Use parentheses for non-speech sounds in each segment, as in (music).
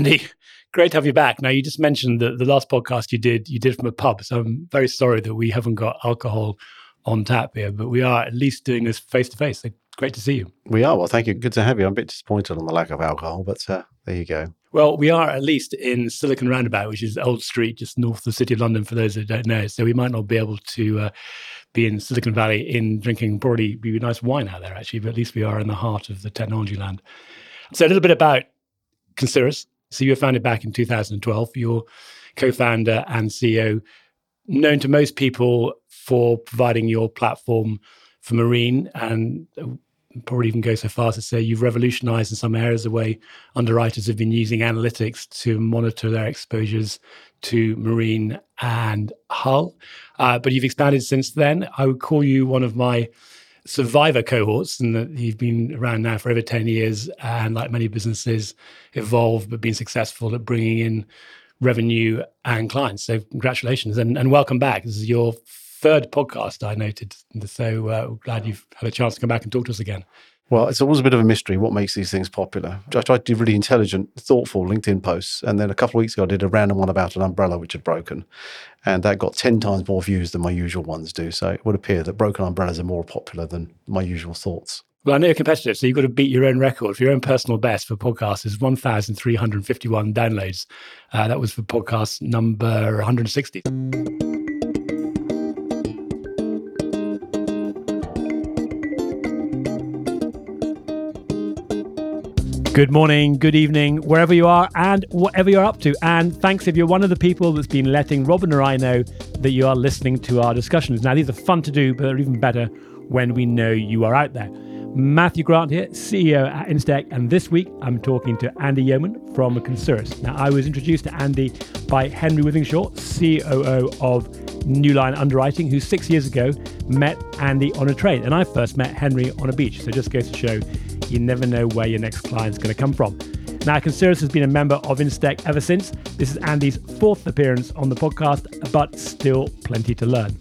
Andy, great to have you back. Now, you just mentioned that the last podcast you did, you did from a pub. So I'm very sorry that we haven't got alcohol on tap here, but we are at least doing this face to face. Great to see you. We are. Well, thank you. Good to have you. I'm a bit disappointed on the lack of alcohol, but uh, there you go. Well, we are at least in Silicon Roundabout, which is Old Street, just north of the City of London, for those that don't know. So we might not be able to uh, be in Silicon Valley in drinking probably be nice wine out there, actually, but at least we are in the heart of the technology land. So a little bit about Concirrus. So you were founded back in 2012. Your co-founder and CEO, known to most people for providing your platform for marine and probably even go so far as to say you've revolutionized in some areas the way underwriters have been using analytics to monitor their exposures to marine and hull. Uh, but you've expanded since then. I would call you one of my survivor cohorts, and that you've been around now for over 10 years and, like many businesses, evolved but been successful at bringing in revenue and clients. So, congratulations and, and welcome back. This is your third podcast I noted. So uh, glad you've had a chance to come back and talk to us again. Well, it's always a bit of a mystery what makes these things popular. I tried to do really intelligent, thoughtful LinkedIn posts. And then a couple of weeks ago, I did a random one about an umbrella which had broken. And that got 10 times more views than my usual ones do. So it would appear that broken umbrellas are more popular than my usual thoughts. Well, I know you're competitive, so you've got to beat your own record. For your own personal best for podcasts is 1,351 downloads. Uh, that was for podcast number 160. Good morning, good evening, wherever you are and whatever you're up to. And thanks if you're one of the people that's been letting Robin or I know that you are listening to our discussions. Now, these are fun to do, but they're even better when we know you are out there. Matthew Grant here, CEO at Instech, and this week I'm talking to Andy Yeoman from Concirrus. Now, I was introduced to Andy by Henry Withinshaw, COO of Newline Underwriting, who six years ago met Andy on a train. And I first met Henry on a beach. So just goes to show you never know where your next client's going to come from. Now, Concirrus has been a member of Instech ever since. This is Andy's fourth appearance on the podcast, but still plenty to learn.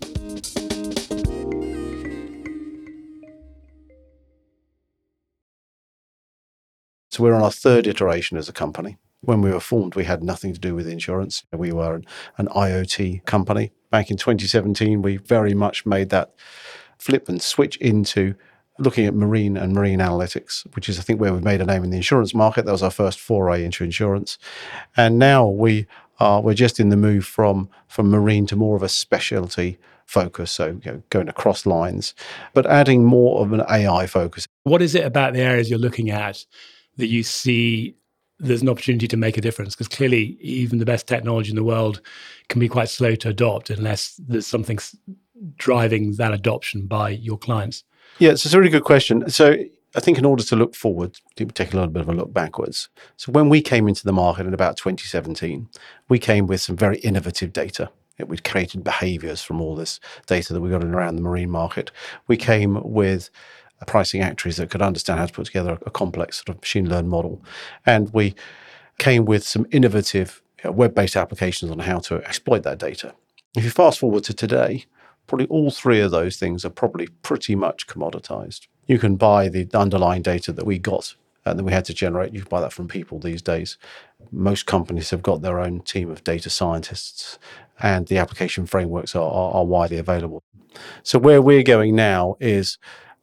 So we're on our third iteration as a company. When we were formed, we had nothing to do with insurance. We were an, an IoT company. Back in 2017, we very much made that flip and switch into looking at marine and marine analytics, which is, I think, where we've made a name in the insurance market. That was our first foray into insurance. And now we are, we're just in the move from, from marine to more of a specialty focus. So you know, going across lines, but adding more of an AI focus. What is it about the areas you're looking at that you see there's an opportunity to make a difference? Because clearly, even the best technology in the world can be quite slow to adopt unless there's something driving that adoption by your clients. Yeah, it's a really good question. So I think in order to look forward, to take a little bit of a look backwards. So when we came into the market in about 2017, we came with some very innovative data. We'd created behaviors from all this data that we got in around the marine market. We came with pricing actuaries that could understand how to put together a complex sort of machine learned model. And we came with some innovative web based applications on how to exploit that data. If you fast forward to today, probably all three of those things are probably pretty much commoditized. You can buy the underlying data that we got and that we had to generate. You can buy that from people these days. Most companies have got their own team of data scientists, and the application frameworks are, are, are widely available. So, where we're going now is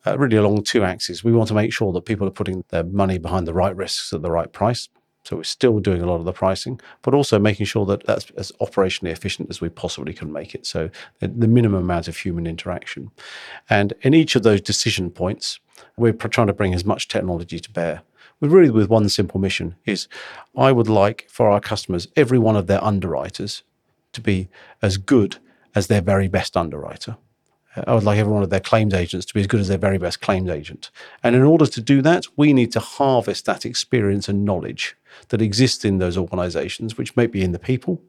uh, really along two axes. We want to make sure that people are putting their money behind the right risks at the right price. So we're still doing a lot of the pricing, but also making sure that that's as operationally efficient as we possibly can make it. So the minimum amount of human interaction. And in each of those decision points, we're trying to bring as much technology to bear. We're really with one simple mission is I would like for our customers, every one of their underwriters to be as good as their very best underwriter. Uh, I would like every one of their claims agents to be as good as their very best claims agent. And in order to do that, we need to harvest that experience and knowledge that exists in those organizations, which might be in the people,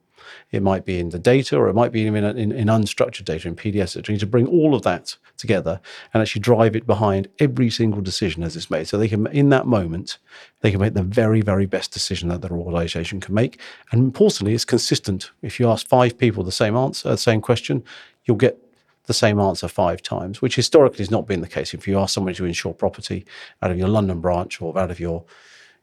it might be in the data, or it might be in, in, in unstructured data, in PDFs. So we need to bring all of that together and actually drive it behind every single decision as it's made. So they can, in that moment, they can make the very, very best decision that their organization can make. And importantly, it's consistent. If you ask five people the same answer, the same question, you'll get the same answer five times, which historically has not been the case. If you ask someone to insure property out of your London branch or out of your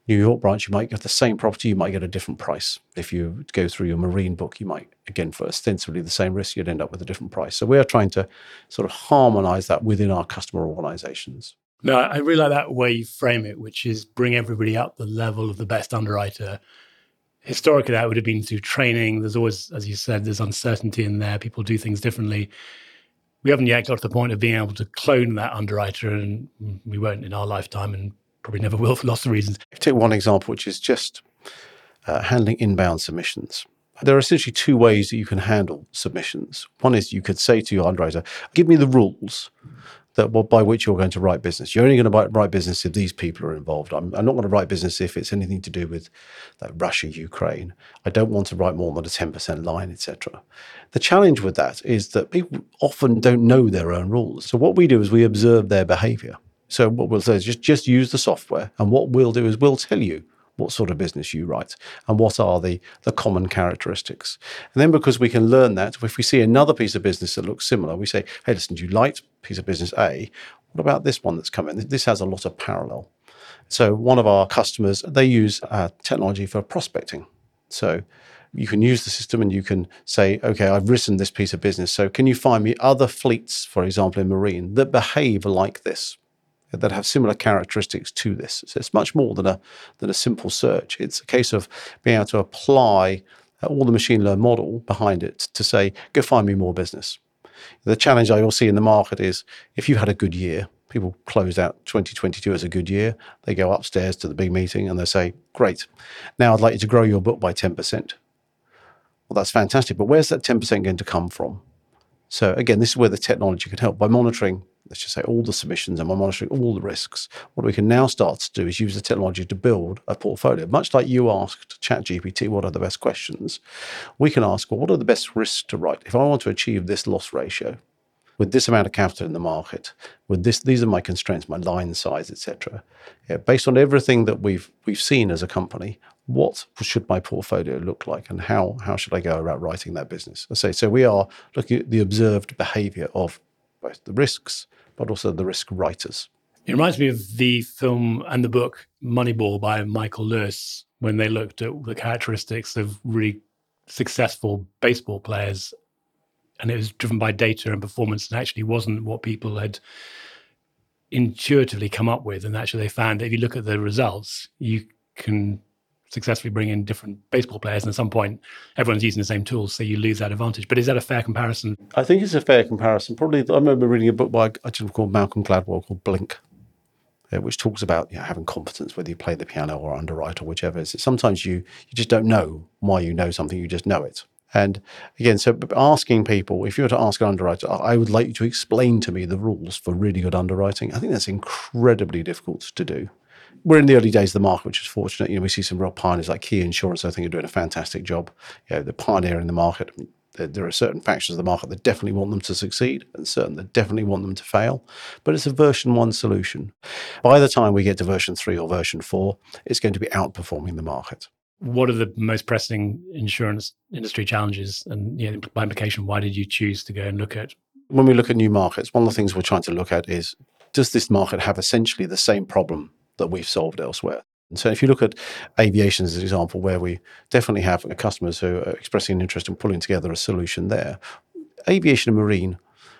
New York branch, you might get the same property, you might get a different price. If you go through your marine book, you might, again, for ostensibly the same risk, you'd end up with a different price. So we are trying to sort of harmonize that within our customer organizations. No, I really like that way you frame it, which is bring everybody up the level of the best underwriter. Historically, that would have been through training. There's always, as you said, there's uncertainty in there. People do things differently. We haven't yet got to the point of being able to clone that underwriter, and we won't in our lifetime, and probably never will for lots of reasons. Take one example, which is just uh, handling inbound submissions. There are essentially two ways that you can handle submissions. One is you could say to your underwriter, "Give me the rules." That well, by which you're going to write business. You're only going to write business if these people are involved. I'm, I'm not going to write business if it's anything to do with like Russia, Ukraine. I don't want to write more than a 10% line, etc. The challenge with that is that people often don't know their own rules. So what we do is we observe their behavior. So what we'll say is just, just use the software. And what we'll do is we'll tell you what sort of business you write and what are the, the common characteristics. And then because we can learn that, if we see another piece of business that looks similar, we say, hey, listen, do you like piece of business A? What about this one that's coming? This has a lot of parallel. So one of our customers, they use uh, technology for prospecting. So you can use the system and you can say, okay, I've written this piece of business. So can you find me other fleets, for example, in marine that behave like this? That have similar characteristics to this. So it's much more than a than a simple search. It's a case of being able to apply uh, all the machine learn model behind it to say, go find me more business. The challenge I will see in the market is if you had a good year, people close out 2022 as a good year, they go upstairs to the big meeting and they say, great, now I'd like you to grow your book by 10%. Well, that's fantastic, but where's that 10% going to come from? So again, this is where the technology can help by monitoring let's just say all the submissions and we're monitoring all the risks. What we can now start to do is use the technology to build a portfolio. Much like you asked ChatGPT, what are the best questions? We can ask, well, what are the best risks to write? If I want to achieve this loss ratio, with this amount of capital in the market, with this, these are my constraints, my line size, etc. Yeah, based on everything that we've we've seen as a company, what should my portfolio look like, and how how should I go about writing that business? I say so. We are looking at the observed behaviour of both the risks but also the risk writers. It reminds me of the film and the book Moneyball by Michael Lewis when they looked at the characteristics of really successful baseball players. And it was driven by data and performance and actually wasn't what people had intuitively come up with. And actually, they found that if you look at the results, you can successfully bring in different baseball players. And at some point, everyone's using the same tools, so you lose that advantage. But is that a fair comparison? I think it's a fair comparison. Probably, I remember reading a book by a gentleman called Malcolm Gladwell called Blink, uh, which talks about you know, having competence, whether you play the piano or underwrite or whichever. Is sometimes you you just don't know why you know something, you just know it. And again, so asking people, if you were to ask an underwriter, I would like you to explain to me the rules for really good underwriting. I think that's incredibly difficult to do we're in the early days of the market, which is fortunate. You know, we see some real pioneers like Ki Insurance. I think are doing a fantastic job. You know, the pioneer in the market. There are certain factions of the market that definitely want them to succeed, and certain that definitely want them to fail. But it's a version one solution. By the time we get to version three or version four, it's going to be outperforming the market. What are the most pressing insurance industry challenges, and you know, by implication, why did you choose to go and look at? When we look at new markets, one of the things we're trying to look at is does this market have essentially the same problem that we've solved elsewhere. And so if you look at aviation as an example, where we definitely have customers who are expressing an interest in pulling together a solution there, aviation and marine,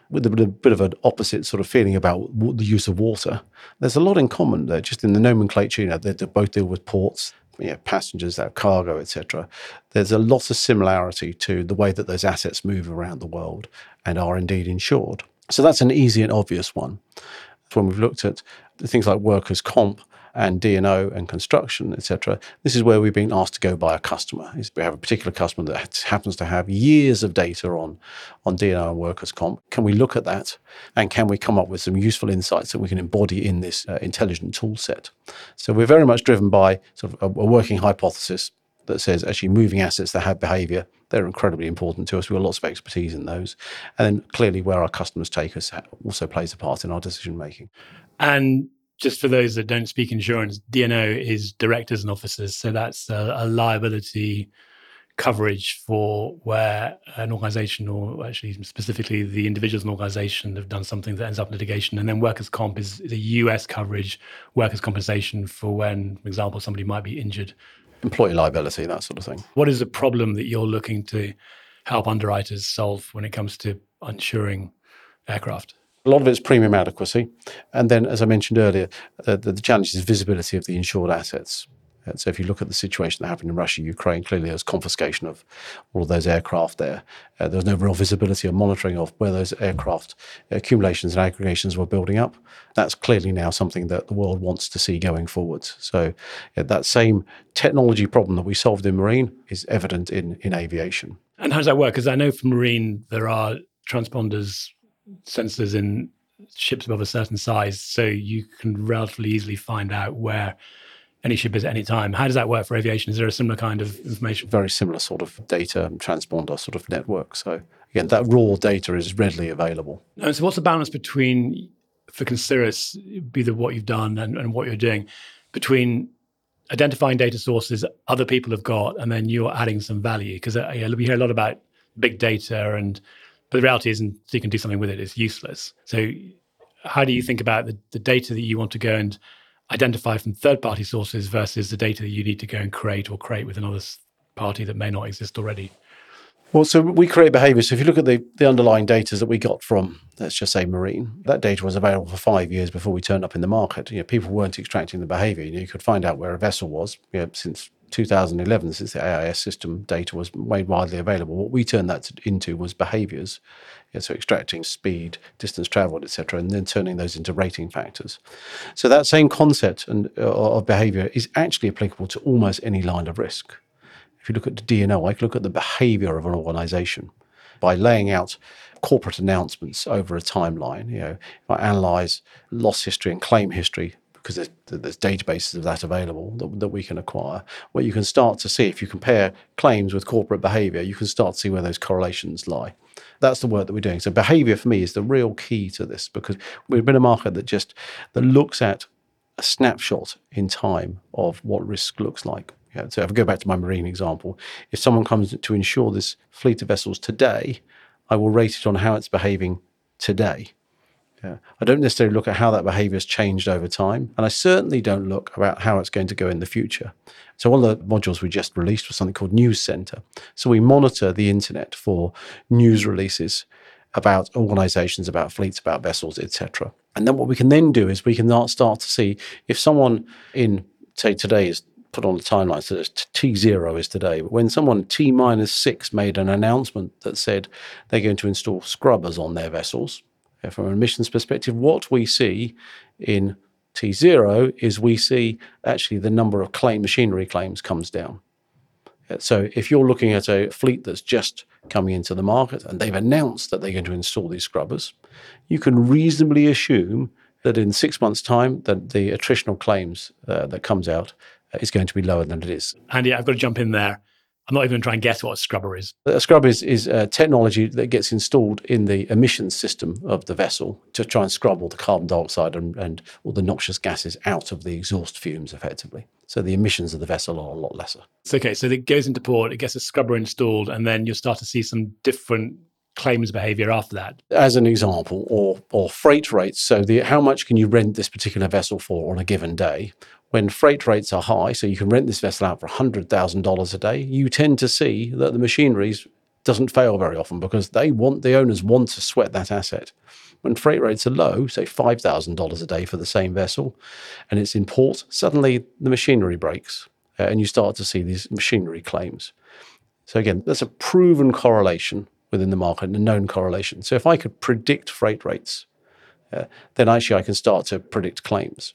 with a bit of an opposite sort of feeling about the use of water, there's a lot in common there, just in the nomenclature. You know, they, they both deal with ports, you know, passengers, that cargo, etc. There's a lot of similarity to the way that those assets move around the world and are indeed insured. So that's an easy and obvious one. When we've looked at things like workers' comp and D&O and construction, etc. This is where we've been asked to go by a customer. We have a particular customer that happens to have years of data on, on D&O and workers' comp. Can we look at that and can we come up with some useful insights that we can embody in this uh, intelligent tool set? So we're very much driven by sort of a, a working hypothesis that says actually moving assets that have behavior, they're incredibly important to us. We've got lots of expertise in those. And then clearly where our customers take us also plays a part in our decision making. And just for those that don't speak insurance, D&O is directors and officers. So that's a, a liability coverage for where an organization or actually specifically the individuals and organization have done something that ends up in litigation and then workers comp is the us coverage workers compensation for when for example somebody might be injured employee liability that sort of thing. What is the problem that you're looking to help underwriters solve when it comes to insuring aircraft? A lot of it's premium adequacy. And then as i mentioned earlier uh, the, the challenge is visibility of the insured assets uh, so if you look at the situation that happened in Russia, Ukraine, clearly there was confiscation of all of those aircraft there. Uh, there was no real visibility or monitoring of where those aircraft accumulations and aggregations were building up. That's clearly now something that the world wants to see going forwards. So yeah, that same technology problem that we solved in marine is evident in, in aviation. And how does that work? Because I know for marine there are transponders, sensors in ships above a certain size, so you can relatively easily find out where any ship is at any time. How does that work for aviation? Is there a similar kind of information? Very similar sort of data transponder sort of network. So again, that raw data is readily available. And so what's the balance between, for Concirrus, be the what you've done and, and what you're doing, between identifying data sources other people have got and then you're adding some value? Because uh, yeah, we hear a lot about big data and but the reality isn't you can do something with it, it's useless. So how do you think about the, the data that you want to go and identify from third party sources versus the data that you need to go and create or create with another party that may not exist already? Well, so we create behavior. So if you look at the, the underlying data that we got from, let's just say, marine, that data was available for five years before we turned up in the market. You know, people weren't extracting the behavior. You, know, you could find out where a vessel was you know, since 2011, since the AIS system data was made widely available. What we turned that into was behaviors yeah, so extracting speed, distance traveled, etc., and then turning those into rating factors. So that same concept and, uh, of behavior is actually applicable to almost any line of risk. If you look at the D&O, I can look at the behavior of an organization by laying out corporate announcements over a timeline. You know, if I analyze loss history and claim history because there's, there's, databases of that available that, that, we can acquire, where you can start to see if you compare claims with corporate behavior, you can start to see where those correlations lie. That's the work that we're doing. So behavior for me is the real key to this because we've been a market that just that looks at a snapshot in time of what risk looks like. Yeah, so if I go back to my marine example, if someone comes to insure this fleet of vessels today, I will rate it on how it's behaving today. Yeah. I don't necessarily look at how that behavior has changed over time. And I certainly don't look about how it's going to go in the future. So one of the modules we just released was something called News Center. So we monitor the internet for news releases about organizations, about fleets, about vessels, etc. And then what we can then do is we can start to see if someone in, say, today is put on the timeline, so T0 is today, but when someone T minus six made an announcement that said they're going to install scrubbers on their vessels, from an emissions perspective, what we see in T0 is we see actually the number of claim machinery claims comes down. So if you're looking at a fleet that's just coming into the market and they've announced that they're going to install these scrubbers, you can reasonably assume that in six months' time, that the attritional claims uh, that comes out uh, is going to be lower than it is. Andy, I've got to jump in there. I'm not even going to try and guess what a scrubber is. A scrubber is, is a technology that gets installed in the emissions system of the vessel to try and scrub all the carbon dioxide and, and all the noxious gases out of the exhaust fumes effectively. So the emissions of the vessel are a lot lesser. It's okay. So it goes into port, it gets a scrubber installed, and then you'll start to see some different claims behavior after that. As an example, or or freight rates. So the how much can you rent this particular vessel for on a given day? When freight rates are high, so you can rent this vessel out for $100,000 a day, you tend to see that the machinery doesn't fail very often because they want the owners want to sweat that asset. When freight rates are low, say $5,000 a day for the same vessel, and it's in port, suddenly the machinery breaks uh, and you start to see these machinery claims. So again, that's a proven correlation within the market, and a known correlation. So if I could predict freight rates, uh, then actually I can start to predict claims.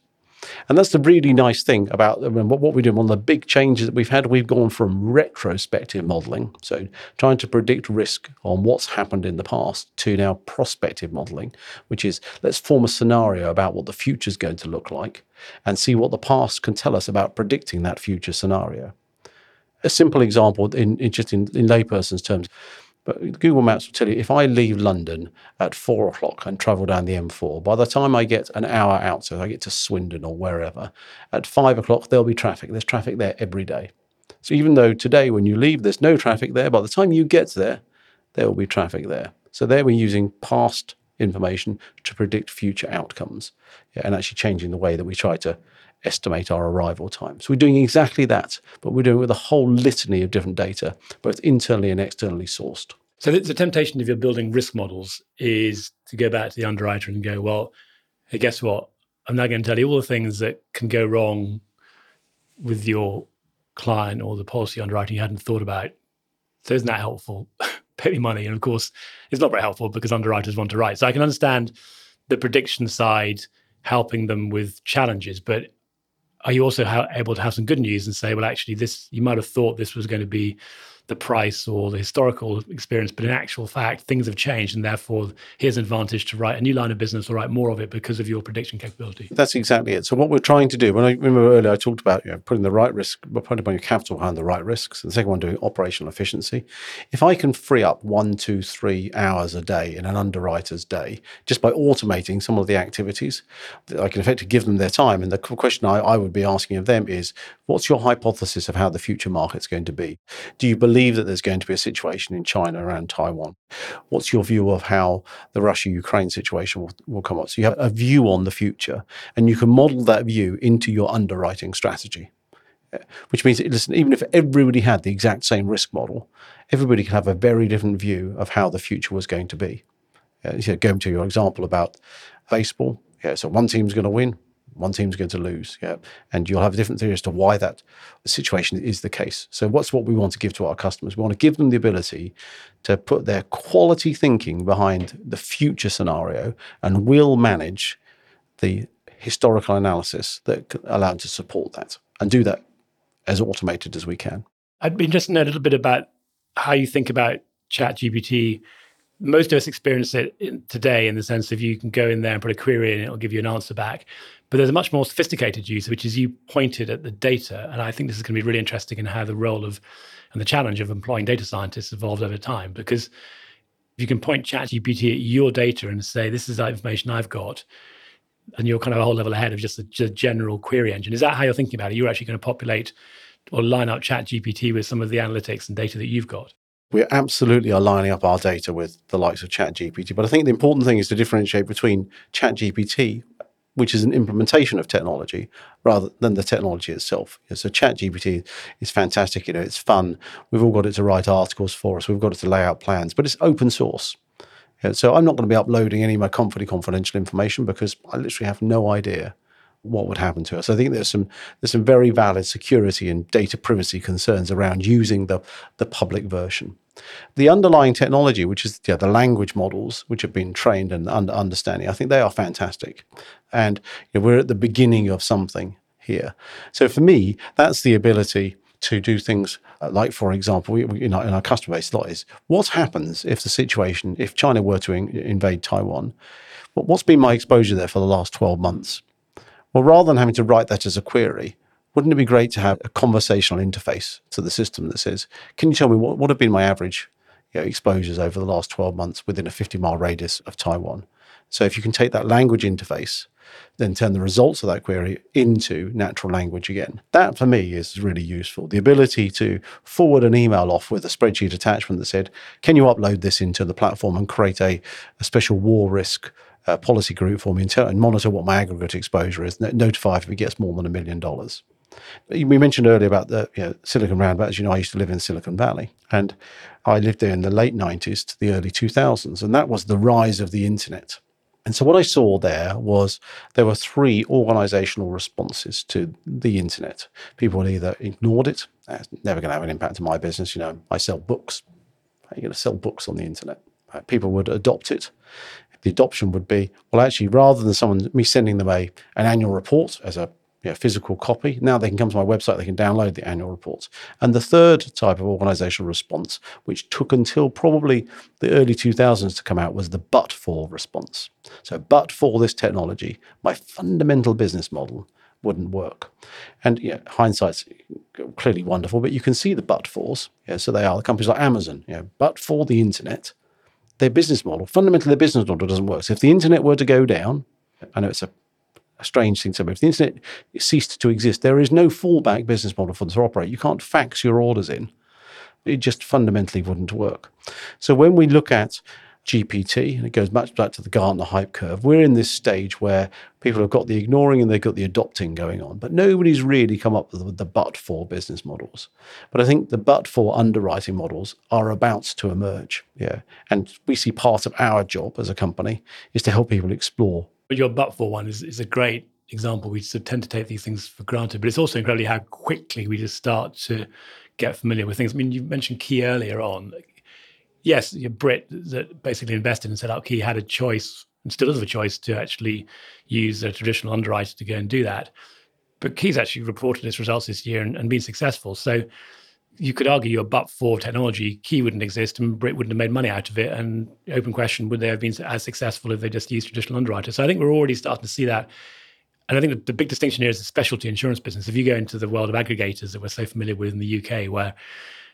And that's the really nice thing about what we do. One of the big changes that we've had, we've gone from retrospective modeling, so trying to predict risk on what's happened in the past, to now prospective modeling, which is let's form a scenario about what the future is going to look like and see what the past can tell us about predicting that future scenario. A simple example, in, in just in, in layperson's terms, but Google Maps will tell you if I leave London at four o'clock and travel down the M4, by the time I get an hour out, so I get to Swindon or wherever, at five o'clock there'll be traffic. There's traffic there every day. So even though today, when you leave, there's no traffic there, by the time you get there, there will be traffic there. So there we're using past information to predict future outcomes yeah, and actually changing the way that we try to estimate our arrival time. So we're doing exactly that, but we're doing it with a whole litany of different data, both internally and externally sourced. So the, temptation if you're building risk models is to go back to the underwriter and go, well, hey, guess what? I'm now going to tell you all the things that can go wrong with your client or the policy underwriting you hadn't thought about. So isn't that helpful? (laughs) Pay me money. And of course, it's not very helpful because underwriters want to write. So I can understand the prediction side helping them with challenges, but are you also ha- able to have some good news and say, well, actually, this you might have thought this was going to be the price or the historical experience, but in actual fact, things have changed, and therefore, here's an advantage to write a new line of business or write more of it because of your prediction capability. That's exactly it. So what we're trying to do, when I remember earlier, I talked about you know, putting the right risk, putting your capital behind the right risks. And the second one, doing operational efficiency. If I can free up one, two, three hours a day in an underwriter's day just by automating some of the activities, I can effectively give them their time. And the question I, I would be asking of them is, what's your hypothesis of how the future market's going to be? Do you believe believe that there's going to be a situation in China around Taiwan. What's your view of how the Russia Ukraine situation will, will come up? So you have a view on the future, and you can model that view into your underwriting strategy. Which means, listen, even if everybody had the exact same risk model, everybody could have a very different view of how the future was going to be. Uh, going to your example about baseball, yeah, so one team's going to win, one team's going to lose. Yeah. And you'll have a different theory as to why that situation is the case. So, what's what we want to give to our customers? We want to give them the ability to put their quality thinking behind the future scenario and we'll manage the historical analysis that allow to support that and do that as automated as we can. I'd be interested to know a little bit about how you think about ChatGPT most of us experience it in, today in the sense of you can go in there and put a query in, it'll give you an answer back. But there's a much more sophisticated use, which is you pointed at the data. And I think this is going to be really interesting in how the role of and the challenge of employing data scientists evolved over time. Because if you can point ChatGPT at your data and say, this is the information I've got, and you're kind of a whole level ahead of just a general query engine. Is that how you're thinking about it? You're actually going to populate or line up ChatGPT with some of the analytics and data that you've got we absolutely are lining up our data with the likes of ChatGPT. But I think the important thing is to differentiate between ChatGPT, which is an implementation of technology, rather than the technology itself. So ChatGPT is fantastic. You know, it's fun. We've all got it to write articles for us. We've got it to lay out plans, but it's open source. so I'm not going to be uploading any of my confidential information because I literally have no idea what would happen to us. I think there's some there's some very valid security and data privacy concerns around using the the public version. The underlying technology, which is yeah, the language models which have been trained and under understanding, I think they are fantastic, and you know, we're at the beginning of something here. So for me, that's the ability to do things uh, like, for example, we, we, in, our, in, our, customer base, a lot is what happens if the situation, if China were to in, invade Taiwan? What's been my exposure there for the last 12 months? Well, rather than having to write that as a query, wouldn't it be great to have a conversational interface to the system that says, can you tell me what, what have been my average you know, exposures over the last 12 months within a 50 mile radius of Taiwan? So if you can take that language interface, then turn the results of that query into natural language again. That for me is really useful. The ability to forward an email off with a spreadsheet attachment that said, can you upload this into the platform and create a, a special war risk uh, policy group for me and, tell, and monitor what my aggregate exposure is, notify if it gets more than a million dollars. We mentioned earlier about the you know, Silicon Roundabout. As you know, I used to live in Silicon Valley, and I lived there in the late 90s to the early 2000s, and that was the rise of the internet. And so what I saw there was there were three organizational responses to the internet. People either ignored it, that's never going to have an impact on my business. You know, I sell books. How are you going to sell books on the internet? People would adopt it the adoption would be well, actually, rather than someone me sending them a an annual report as a you know, physical copy, now they can come to my website, they can download the annual reports. And the third type of organizational response, which took until probably the early 2000s to come out, was the but for response. So, but for this technology, my fundamental business model wouldn't work. And yeah, hindsight's clearly wonderful, but you can see the but fors. Yeah, so they are the companies like Amazon. Yeah, but for the internet, their business model, fundamentally, their business model doesn't work. So if the internet were to go down, I know it's a a strange thing to me. If the internet ceased to exist, there is no fallback business model for them to operate. You can't fax your orders in. It just fundamentally wouldn't work. So when we look at GPT, and it goes much back to the Gartner hype curve. We're in this stage where people have got the ignoring and they've got the adopting going on, but nobody's really come up with the but for business models. But I think the but for underwriting models are about to emerge. Yeah. And we see part of our job as a company is to help people explore. But your but for one is, is a great example. We sort of tend to take these things for granted, but it's also incredibly how quickly we just start to get familiar with things. I mean, you mentioned Ki earlier on yes, Brit that basically invested and set up Ki had a choice and still has a choice to actually use a traditional underwriter to go and do that. But Ki's actually reported its results this year and, and been successful. So you could argue your but for technology, Key wouldn't exist and Brit wouldn't have made money out of it. And open question, would they have been as successful if they just used traditional underwriters? So I think we're already starting to see that. And I think the, the big distinction here is the specialty insurance business. If you go into the world of aggregators that we're so familiar with in the UK, where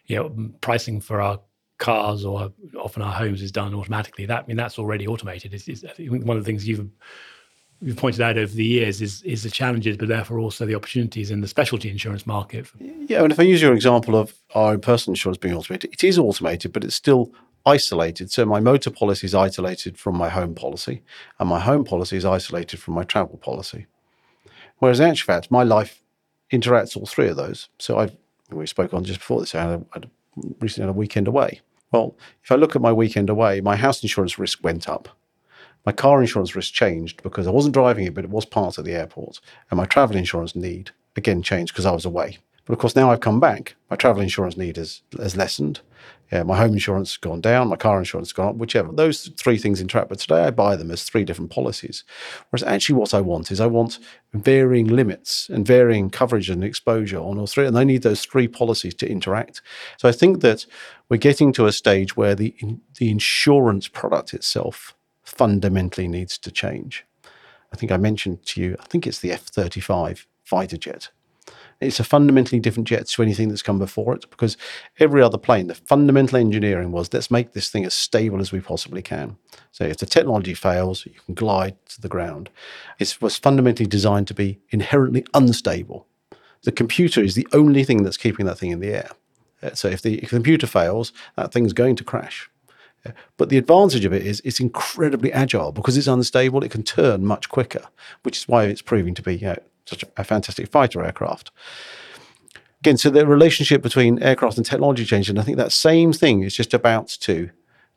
you know pricing for our cars or often our homes is done automatically. That I mean that's already automated. It's, it's, I think one of the things you've you've pointed out over the years is is the challenges, but therefore also the opportunities in the specialty insurance market. Yeah, and if I use your example of our own personal insurance being automated, it is automated, but it's still isolated. So my motor policy is isolated from my home policy, and my home policy is isolated from my travel policy. Whereas in actual fact, my life interacts all three of those. So I've we spoke on just before this. I a, recently had a weekend away. Well, if I look at my weekend away, my house insurance risk went up. My car insurance risk changed because I wasn't driving it, but it was part of the airport. And my travel insurance need again changed because I was away. But of course, now I've come back, my travel insurance need has, has lessened. Yeah, my home insurance has gone down, my car insurance has gone up, whichever. Those three things interact. But today I buy them as three different policies. Whereas actually, what I want is I want varying limits and varying coverage and exposure on all three. And I need those three policies to interact. So I think that we're getting to a stage where the, the insurance product itself fundamentally needs to change. I think I mentioned to you, I think it's the F 35 fighter jet it's a fundamentally different jet to anything that's come before it because every other plane, the fundamental engineering was let's make this thing as stable as we possibly can. So if the technology fails, you can glide to the ground. It was fundamentally designed to be inherently unstable. The computer is the only thing that's keeping that thing in the air. Uh, so if the, if the computer fails, that thing's going to crash. But the advantage of it is it's incredibly agile because it's unstable. It can turn much quicker, which is why it's proving to be you know, such a, fantastic fighter aircraft. Again, so the relationship between aircraft and technology changed, and I think that same thing is just about to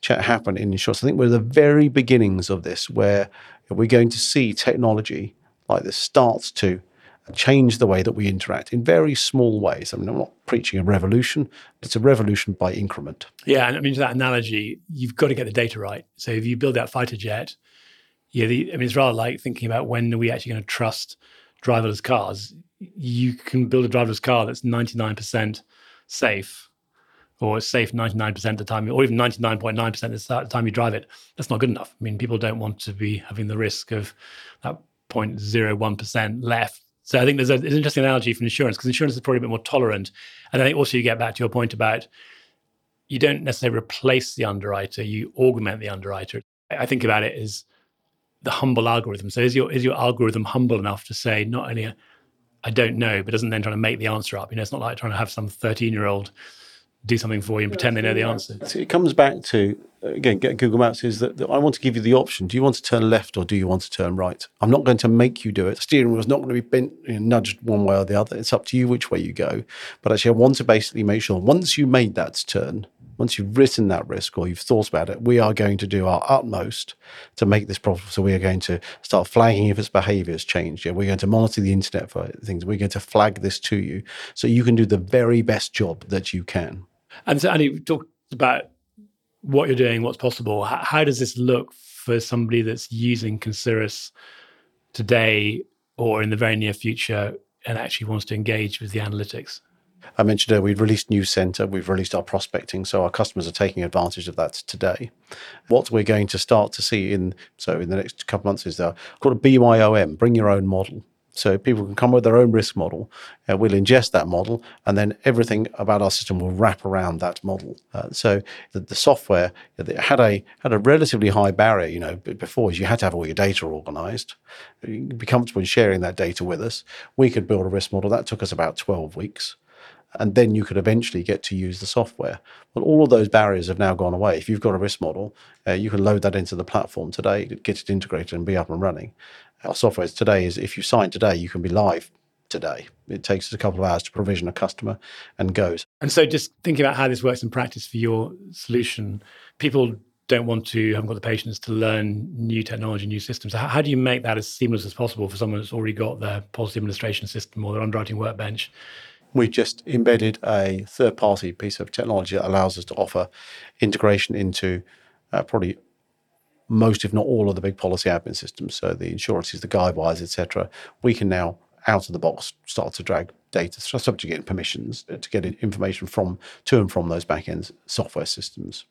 happen in insurance. I think we're at the very beginnings of this, where we're going to see technology like this starts to change the way that we interact in very small ways. I mean, I'm not preaching a revolution, it's a revolution by increment. Yeah, and I mean, to that analogy, you've got to get the data right. So if you build that fighter jet, yeah, the, I mean, it's rather like thinking about when are we actually going to trust driverless cars, you can build a driverless car that's 99% safe or safe 99% of the time, or even 99.9% of the time you drive it. That's not good enough. I mean, people don't want to be having the risk of that 0.01% left. So I think there's, a, an interesting analogy from insurance because insurance is probably a bit more tolerant. And I think also you get back to your point about you don't necessarily replace the underwriter, you augment the underwriter. I think about it as the humble algorithm. So is your is your algorithm humble enough to say not only I don't know, but doesn't then try to make the answer up? You know, it's not like trying to have some thirteen year old do something for you and yeah, pretend they know the answer. It comes back to again, Google Maps is that, that, I want to give you the option. Do you want to turn left or do you want to turn right? I'm not going to make you do it. The steering wheel is not going to be bent, you know, nudged one way or the other. It's up to you which way you go. But actually, I want to basically make sure once you made that turn, once you've written that risk or you've thought about it, we are going to do our utmost to make this profitable. So we are going to start flagging if its behavior has changed. Yeah, we're going to monitor the internet for things. We're going to flag this to you so you can do the very best job that you can. And so, Andy, talked about what you're doing, what's possible. How, how does this look for somebody that's using Concirrus today or in the very near future and actually wants to engage with the analytics? I mentioned earlier, we've released New Center, we've released our prospecting, so our customers are taking advantage of that today. What we're going to start to see in so in the next couple of months is the called a BYOM, bring your own model. So people can come with their own risk model. Uh, we'll ingest that model, and then everything about our system will wrap around that model. Uh, so the, the software had a had a relatively high barrier. You know, before you had to have all your data organized. You be comfortable in sharing that data with us. We could build a risk model that took us about twelve weeks and then you could eventually get to use the software. Well, all of those barriers have now gone away. If you've got a risk model, uh, you can load that into the platform today, get it integrated, and be up and running. Our software today is if you sign today, you can be live today. It takes us a couple of hours to provision a customer and goes. And so, just thinking about how this works in practice for your solution, people don't want to, haven't got the patience to learn new technology, new systems. How, how do you make that as seamless as possible for someone that's already got their policy administration system or their underwriting workbench? We just embedded a third party piece of technology that allows us to offer integration into uh, probably most, if not all, of the big policy admin systems. So the insurances, the guidewires, etc. We can now out of the box start to drag data, subject permissions to get information from to and from those backend software systems.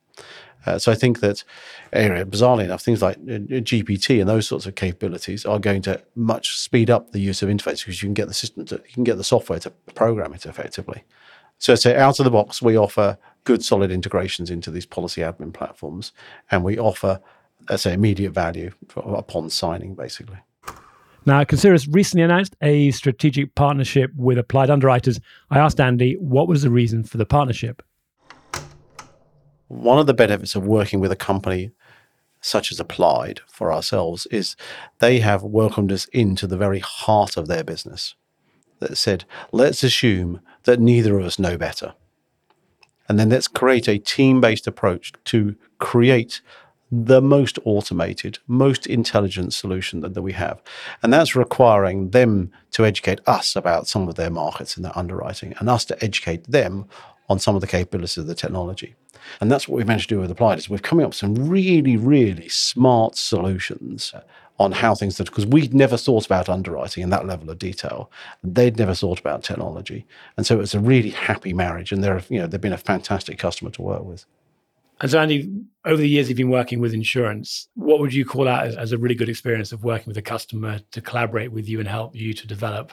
Uh, so I think that, area bizarrely enough, things like uh, GPT and those sorts of capabilities are going to much speed up the use of interface because you can get the system to, you can get the software to program it effectively. So say out of the box, we offer good solid integrations into these policy admin platforms, and we offer, let's say, immediate value upon signing, basically. Now, Concirrus recently announced a strategic partnership with Applied Underwriters. I asked Andy what was the reason for the partnership. One of the benefits of working with a company such as Applied for ourselves is they have welcomed us into the very heart of their business. That said, let's assume that neither of us know better. And then let's create a team based approach to create the most automated, most intelligent solution that, that we have. And that's requiring them to educate us about some of their markets and their underwriting, and us to educate them on some of the capabilities of the technology. And that's what we've managed to do with Applied is we've coming up with some really, really smart solutions on how things that because we'd never thought about underwriting in that level of detail. They'd never thought about technology. And so it's a really happy marriage. And they're, you know, they've been a fantastic customer to work with. And so, Andy, over the years you've been working with insurance, what would you call out as, as, a really good experience of working with a customer to collaborate with you and help you to develop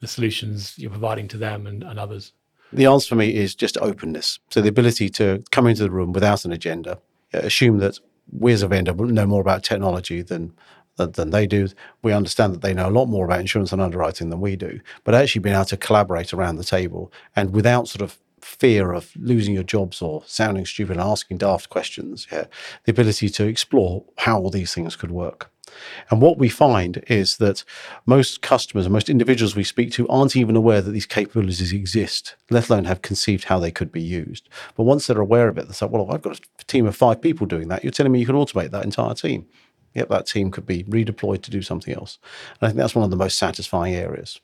the solutions you're providing to them and, and others? The answer for me is just openness. So the ability to come into the room without an agenda, assume that we as a vendor know more about technology than than they do. We understand that they know a lot more about insurance and underwriting than we do, but actually being able to collaborate around the table and without sort of fear of losing your jobs or sounding stupid and asking daft questions, yeah, the ability to explore how all these things could work. And what we find is that most customers and most individuals we speak to aren't even aware that these capabilities exist, let alone have conceived how they could be used. But once they're aware of it, they say, well, I've got a team of five people doing that. You're telling me you can automate that entire team. Yep, that team could be redeployed to do something else. And I think that's one of the most satisfying areas.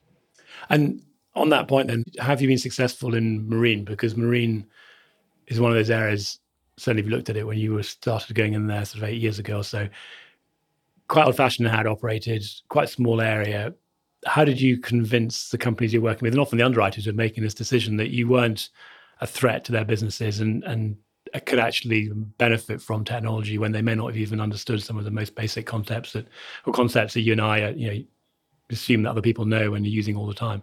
And on that point, then, have you been successful in marine? Because marine is one of those areas. Certainly, if you looked at it when you were started going in there sort of eight years ago or so, quite old fashioned how it operated, quite small area. How did you convince the companies you're working with, and often the underwriters, of making this decision that you weren't a threat to their businesses and and could actually benefit from technology when they may not have even understood some of the most basic concepts that or concepts that you and I, are, you know, assume that other people know and are using all the time.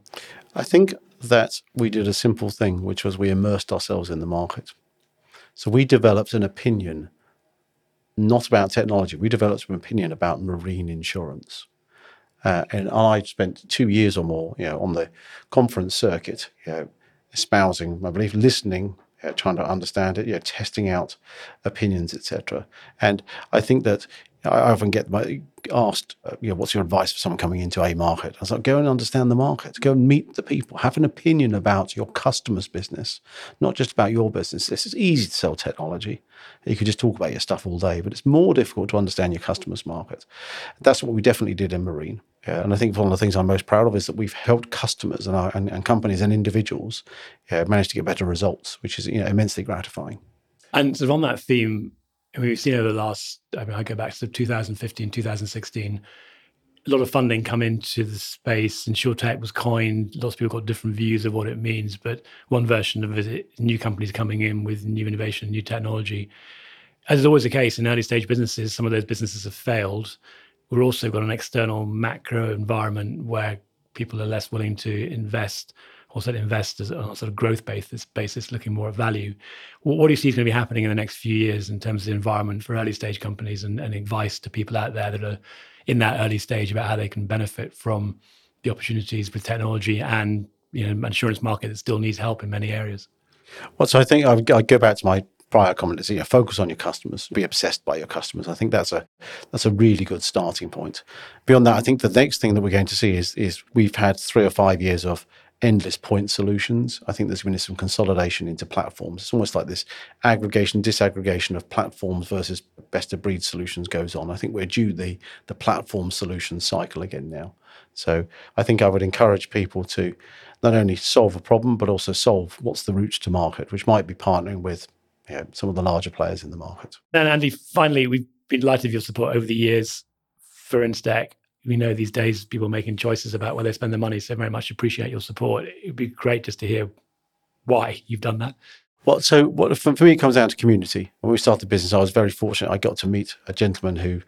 I think that we did a simple thing, which was we immersed ourselves in the market. So we developed an opinion not about technology. We developed an opinion about marine insurance. Uh, and I spent two years or more, you know, on the conference circuit, you know, espousing, my belief, listening, uh, trying to understand it, you know, testing out opinions, etc. And I think that I often get asked, uh, you know, what's your advice for someone coming into a market? I was like, go and understand the market, go and meet the people, have an opinion about your customer's business, not just about your business. This is easy to sell technology. You could just talk about your stuff all day, but it's more difficult to understand your customer's market. That's what we definitely did in Marine. Yeah, and I think one of the things I'm most proud of is that we've helped customers and, our, and, and companies and individuals yeah, manage to get better results, which is you know, immensely gratifying. And sort of on that theme, we've seen over the last, I mean, I go back to 2015, 2016, a lot of funding come into the space. Insurtech was coined. Lots of people got different views of what it means, but one version of it, new companies coming in with new innovation, new technology. As is always the case in early stage businesses, some of those businesses have failed. We've also got an external macro environment where people are less willing to invest also invest as on a sort of growth basis, basis looking more at value. What, what do you see is going to be happening in the next few years in terms of the environment for early stage companies and, and advice to people out there that are in that early stage about how they can benefit from the opportunities with technology and you know insurance market that still needs help in many areas? Well, so I think I go back to my prior comment is you know, focus on your customers, be obsessed by your customers. I think that's a that's a really good starting point. Beyond that, I think the next thing that we're going to see is is we've had three or five years of endless point solutions. I think there's been some consolidation into platforms. It's almost like this aggregation, disaggregation of platforms versus best of breed solutions goes on. I think we're due the the platform solution cycle again now. So I think I would encourage people to not only solve a problem but also solve what's the route to market, which might be partnering with you know, some of the larger players in the market. And Andy, finally, we've been delighted with your support over the years for Instech we know these days people making choices about where they spend their money. So very much appreciate your support. It'd be great just to hear why you've done that. Well, so what for, me it comes down to community. When we started the business, I was very fortunate. I got to meet a gentleman who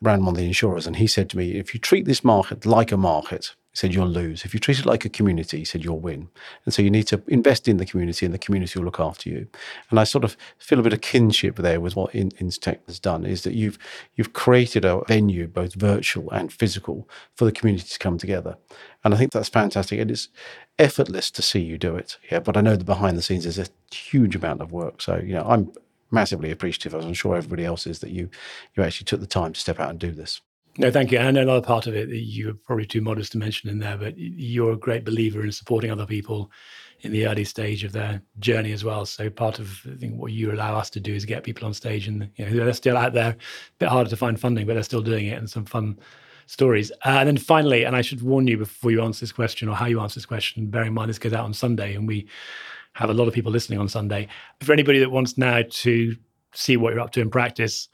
ran one of the insurers, and he said to me, "If you treat this market like a market, said you'll lose. If you treat it like a community, he said you'll win. And so you need to invest in the community and the community will look after you. And I sort of feel a bit of kinship there with what in, InsTech has done is that you've you've created a venue, both virtual and physical, for the community to come together. And I think that's fantastic. And it's effortless to see you do it. Yeah. But I know that behind the scenes there's a huge amount of work. So, you know, I'm massively appreciative, as I'm sure everybody else is, that you you actually took the time to step out and do this. No, thank you. And another part of it that you're probably too modest to mention in there, but you're a great believer in supporting other people in the early stage of their journey as well. So part of I think what you allow us to do is get people on stage, and you know they're still out there, a bit harder to find funding, but they're still doing it, and some fun stories. Uh, and then finally, and I should warn you before you answer this question or how you answer this question, bear in mind this goes out on Sunday, and we have a lot of people listening on Sunday. For anybody that wants now to see what you're up to in practice,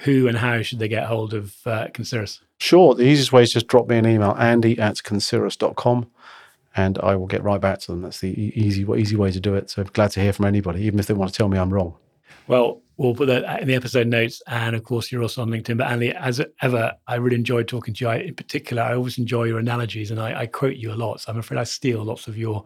who and how should they get hold of uh, Concirrus? Sure. The easiest way is just drop me an email, andy at concirrus.com, and I will get right back to them. That's the easy, easy way to do it. So glad to hear from anybody, even if they want to tell me I'm wrong. Well, we'll put that in the episode notes. And of course, you're also on LinkedIn. But Andy, as ever, I really enjoyed talking to you. I, in particular, I always enjoy your analogies and I, I quote you a lot. So I'm afraid I steal lots of your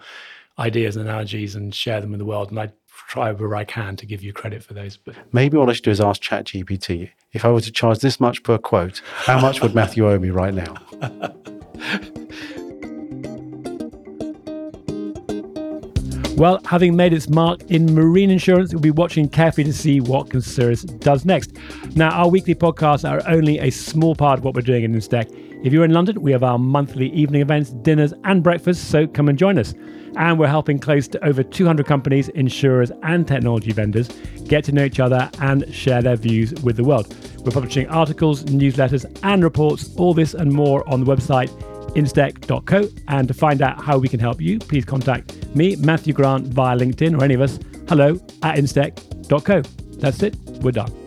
ideas and analogies and share them with the world. And I try where I can to give you credit for those. But maybe what I should do is ask ChatGPT if I were to charge this much per quote, how much would Matthew owe me right now? (laughs) Well, having made its mark in marine insurance, we'll be watching carefully to see what Concirrus does next. Now, our weekly podcasts are only a small part of what we're doing in InsTech. If you're in London, we have our monthly evening events, dinners, and breakfasts, so come and join us. And we're helping close to over 200 companies, insurers, and technology vendors get to know each other and share their views with the world. We're publishing articles, newsletters, and reports, all this and more on the website instech.co. And to find out how we can help you, please contact me, Matthew Grant, via LinkedIn or any of us. Hello at instech.co. That's it. We're done.